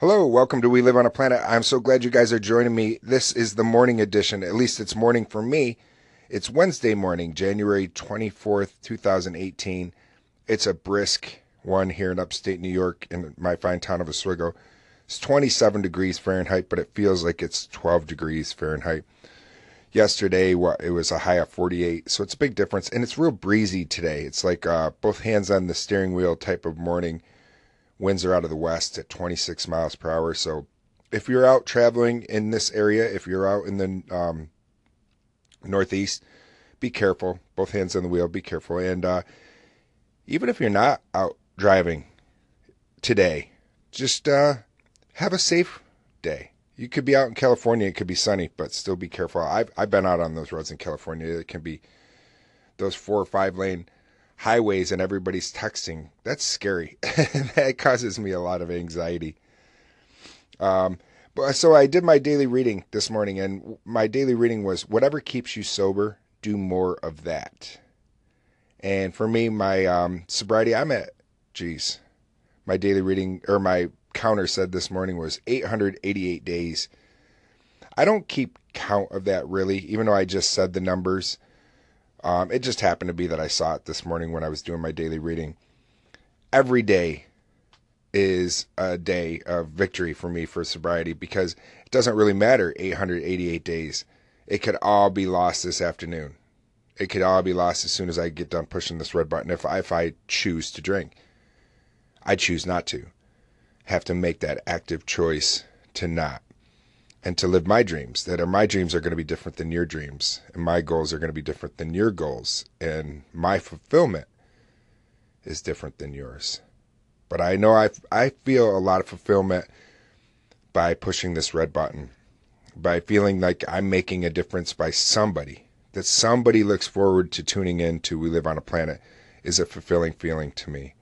Hello, welcome to We Live on a Planet. I'm so glad you guys are joining me. This is the morning edition. At least it's morning for me. It's Wednesday morning, January 24th, 2018. It's a brisk one here in upstate New York in my fine town of Oswego. It's 27 degrees Fahrenheit, but it feels like it's 12 degrees Fahrenheit. Yesterday, it was a high of 48, so it's a big difference, and it's real breezy today. It's like uh, both hands on the steering wheel type of morning. Winds are out of the west at 26 miles per hour. So, if you're out traveling in this area, if you're out in the um, northeast, be careful. Both hands on the wheel, be careful. And uh, even if you're not out driving today, just uh, have a safe day. You could be out in California, it could be sunny, but still be careful. I've I've been out on those roads in California. It can be those four or five lane highways and everybody's texting. That's scary. that causes me a lot of anxiety. Um, but so I did my daily reading this morning, and my daily reading was whatever keeps you sober, do more of that. And for me, my um, sobriety, I'm at, geez, my daily reading or my counter said this morning was 888 days. I don't keep count of that really, even though I just said the numbers. Um, it just happened to be that I saw it this morning when I was doing my daily reading. Every day is a day of victory for me for sobriety because it doesn't really matter 888 days. It could all be lost this afternoon. It could all be lost as soon as I get done pushing this red button if I, if I choose to drink. I choose not to have to make that active choice to not and to live my dreams that are my dreams are going to be different than your dreams and my goals are going to be different than your goals and my fulfillment is different than yours but i know i i feel a lot of fulfillment by pushing this red button by feeling like i'm making a difference by somebody that somebody looks forward to tuning in to we live on a planet is a fulfilling feeling to me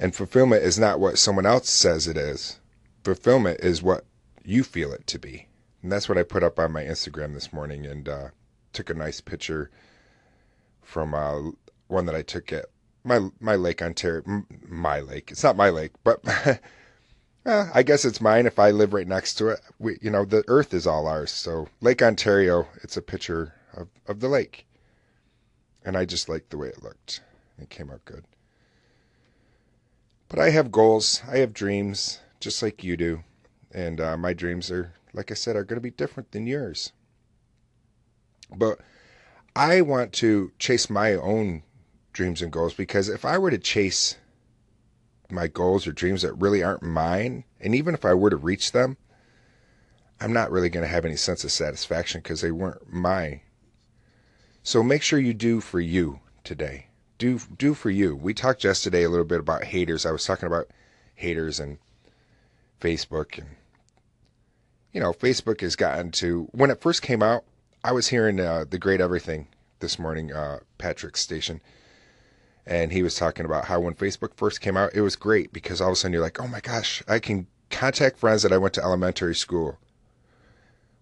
and fulfillment is not what someone else says it is. Fulfillment is what you feel it to be. And that's what I put up on my Instagram this morning and uh, took a nice picture from uh, one that I took at my my lake Ontario. My lake. It's not my lake, but uh, I guess it's mine if I live right next to it. We, you know, the earth is all ours. So Lake Ontario, it's a picture of, of the lake. And I just liked the way it looked. It came out good. But I have goals, I have dreams, just like you do. And uh, my dreams are, like I said, are going to be different than yours. But I want to chase my own dreams and goals because if I were to chase my goals or dreams that really aren't mine, and even if I were to reach them, I'm not really going to have any sense of satisfaction because they weren't mine. So make sure you do for you today do do for you. We talked yesterday a little bit about haters. I was talking about haters and Facebook and you know, Facebook has gotten to when it first came out, I was hearing uh, the great everything this morning, uh, Patrick's station, and he was talking about how when Facebook first came out, it was great because all of a sudden you're like, oh my gosh, I can contact friends that I went to elementary school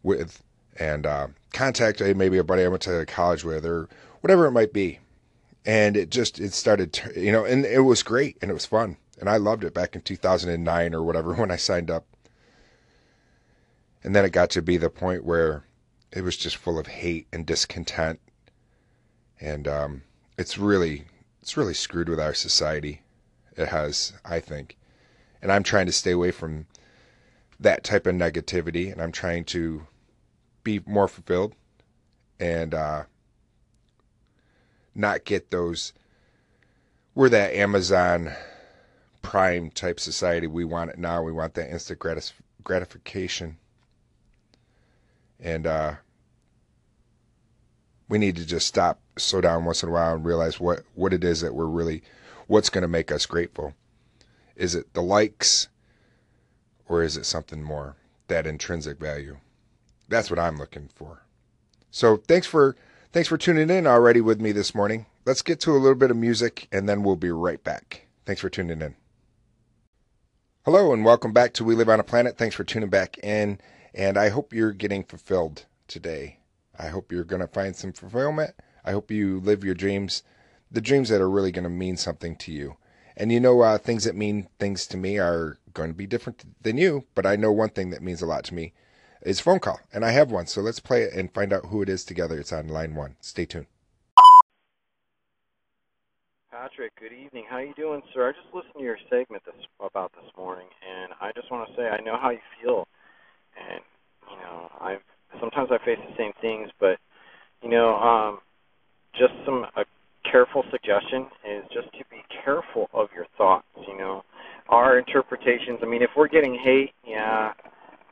with, and uh, contact maybe a buddy I went to college with, or whatever it might be. And it just it started you know and it was great and it was fun. And I loved it back in 2009 or whatever when I signed up and then it got to be the point where it was just full of hate and discontent and um, it's really it's really screwed with our society it has I think and I'm trying to stay away from that type of negativity and I'm trying to be more fulfilled and uh, not get those. We're that Amazon Prime type society. We want it now. We want that instant gratis, gratification. And uh, we need to just stop, slow down once in a while, and realize what, what it is that we're really, what's going to make us grateful. Is it the likes, or is it something more? That intrinsic value. That's what I'm looking for. So thanks for Thanks for tuning in already with me this morning. Let's get to a little bit of music and then we'll be right back. Thanks for tuning in. Hello and welcome back to We Live on a Planet. Thanks for tuning back in. And I hope you're getting fulfilled today. I hope you're going to find some fulfillment. I hope you live your dreams, the dreams that are really going to mean something to you. And you know, uh, things that mean things to me are going to be different than you, but I know one thing that means a lot to me is phone call, and I have one. So let's play it and find out who it is together. It's on line one. Stay tuned. Patrick, good evening. How you doing, sir? I just listened to your segment this, about this morning, and I just want to say I know how you feel, and you know I sometimes I face the same things, but you know, um, just some a careful suggestion is just to be careful of your thoughts. You know, our interpretations. I mean, if we're getting hate, yeah,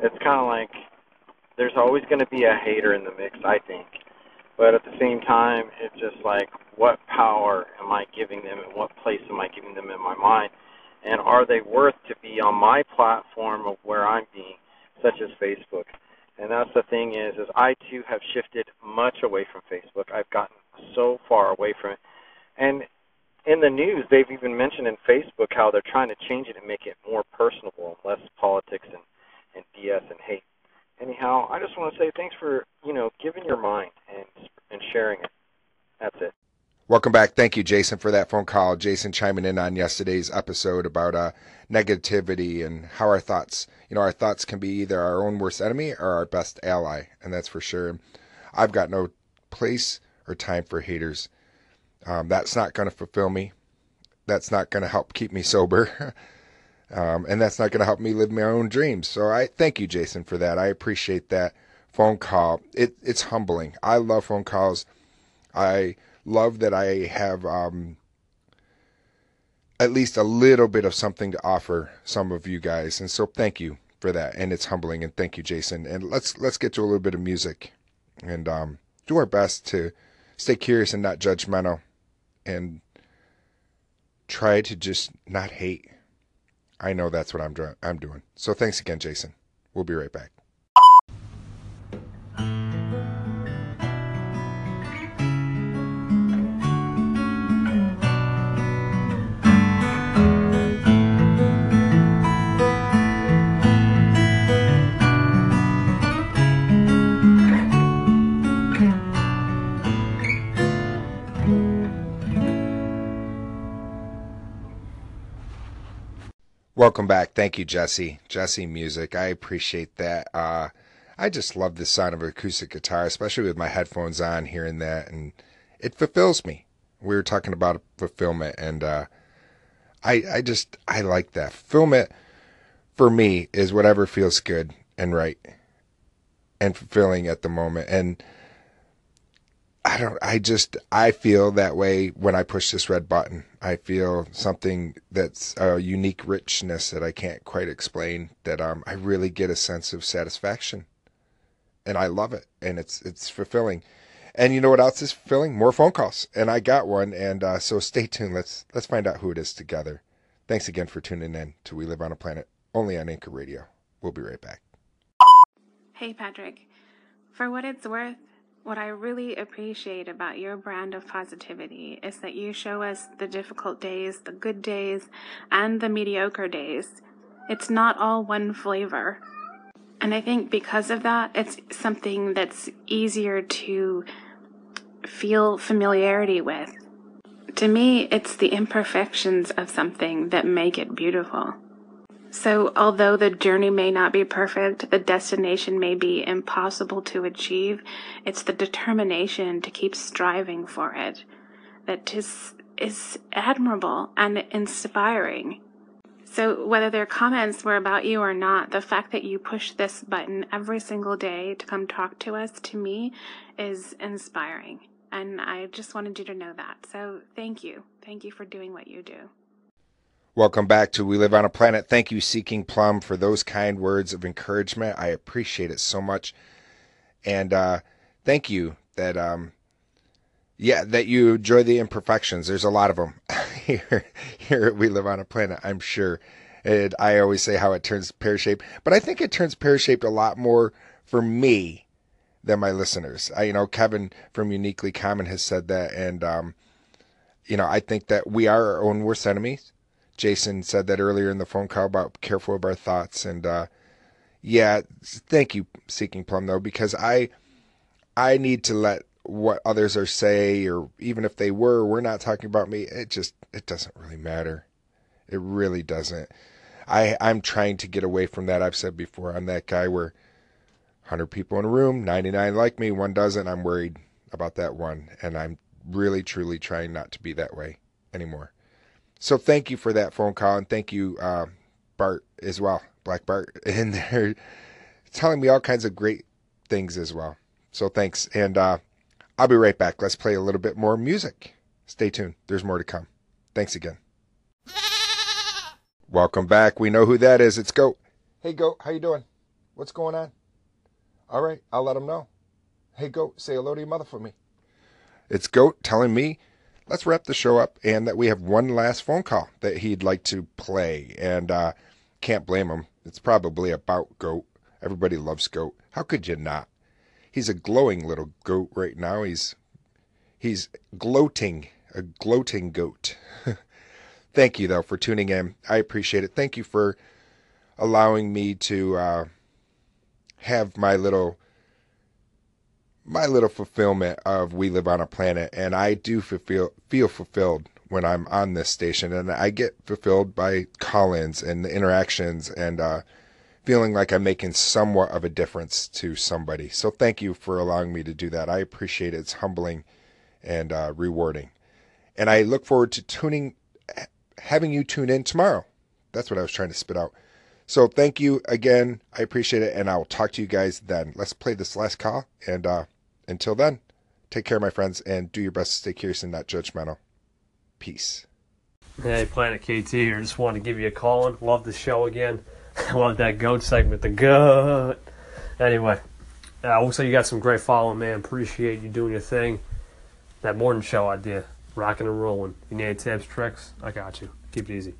it's kind of like there's always going to be a hater in the mix. I think, but at the same time, it's just like what power am I giving them, and what place am I giving them in my mind, and are they worth to be on my platform of where I'm being, such as Facebook. And that's the thing is, is I too have shifted much away from Facebook. I've gotten so far away from it. And in the news, they've even mentioned in Facebook how they're trying to change it and make it more personable, less politics and, and BS and hate. Anyhow, I just want to say thanks for you know giving your mind and and sharing it. That's it. Welcome back. Thank you, Jason, for that phone call. Jason chiming in on yesterday's episode about uh, negativity and how our thoughts, you know, our thoughts can be either our own worst enemy or our best ally, and that's for sure. I've got no place or time for haters. Um, that's not going to fulfill me. That's not going to help keep me sober. um, and that's not going to help me live my own dreams. So I thank you, Jason, for that. I appreciate that phone call. It, it's humbling. I love phone calls. I love that I have um, at least a little bit of something to offer some of you guys, and so thank you for that. And it's humbling, and thank you, Jason. And let's let's get to a little bit of music, and um, do our best to stay curious and not judgmental, and try to just not hate. I know that's what I'm. I'm doing. So thanks again, Jason. We'll be right back. Welcome back. Thank you, Jesse. Jesse Music. I appreciate that. Uh, I just love the sound of acoustic guitar, especially with my headphones on, hearing that, and it fulfills me. We were talking about fulfillment, and uh, I I just I like that. Fulfillment for me is whatever feels good and right and fulfilling at the moment. And I don't, I just, I feel that way when I push this red button. I feel something that's a unique richness that I can't quite explain that, um, I really get a sense of satisfaction and I love it and it's, it's fulfilling. And you know what else is fulfilling? More phone calls. And I got one. And, uh, so stay tuned. Let's, let's find out who it is together. Thanks again for tuning in to We Live on a Planet only on Anchor Radio. We'll be right back. Hey, Patrick. For what it's worth, what I really appreciate about your brand of positivity is that you show us the difficult days, the good days, and the mediocre days. It's not all one flavor. And I think because of that, it's something that's easier to feel familiarity with. To me, it's the imperfections of something that make it beautiful. So, although the journey may not be perfect, the destination may be impossible to achieve, it's the determination to keep striving for it that is, is admirable and inspiring. So, whether their comments were about you or not, the fact that you push this button every single day to come talk to us, to me, is inspiring. And I just wanted you to know that. So, thank you. Thank you for doing what you do. Welcome back to We Live on a Planet. Thank you, Seeking Plum, for those kind words of encouragement. I appreciate it so much. And uh, thank you that, um, yeah, that you enjoy the imperfections. There's a lot of them here, here We Live on a Planet, I'm sure. And I always say how it turns pear shaped, but I think it turns pear shaped a lot more for me than my listeners. I, you know, Kevin from Uniquely Common has said that. And, um, you know, I think that we are our own worst enemies Jason said that earlier in the phone call about careful of our thoughts. And uh, yeah, thank you, Seeking Plum, though, because I I need to let what others are say, or even if they were, we're not talking about me. It just it doesn't really matter. It really doesn't. I I'm trying to get away from that. I've said before, I'm that guy where 100 people in a room, 99 like me, one doesn't. I'm worried about that one, and I'm really truly trying not to be that way anymore. So thank you for that phone call, and thank you, uh, Bart, as well, Black Bart, in there, telling me all kinds of great things as well. So thanks, and uh, I'll be right back. Let's play a little bit more music. Stay tuned. There's more to come. Thanks again. Welcome back. We know who that is. It's Goat. Hey, Goat. How you doing? What's going on? All right, I'll let him know. Hey, Goat, say hello to your mother for me. It's Goat telling me let's wrap the show up and that we have one last phone call that he'd like to play. And uh, can't blame him. It's probably about Goat. Everybody loves Goat. How could you not? He's a glowing little goat right now. He's he's gloating, a gloating goat. Thank you though for tuning in. I appreciate it. Thank you for allowing me to uh, have my little my little fulfillment of we live on a planet and I do feel feel fulfilled when I'm on this station and I get fulfilled by call-ins and the interactions and uh, feeling like I'm making somewhat of a difference to somebody. So thank you for allowing me to do that. I appreciate it. It's humbling and uh, rewarding. And I look forward to tuning having you tune in tomorrow. That's what I was trying to spit out. So thank you again. I appreciate it, and I will talk to you guys then. Let's play this last call, and uh, until then, take care, my friends, and do your best to stay curious and not judgmental. Peace. Hey, Planet KT here. Just wanted to give you a call and love the show again. love that goat segment, the goat. Anyway, uh, looks like you got some great following, man. Appreciate you doing your thing. That morning show idea, rocking and rolling. You need tips, tricks? I got you. Keep it easy.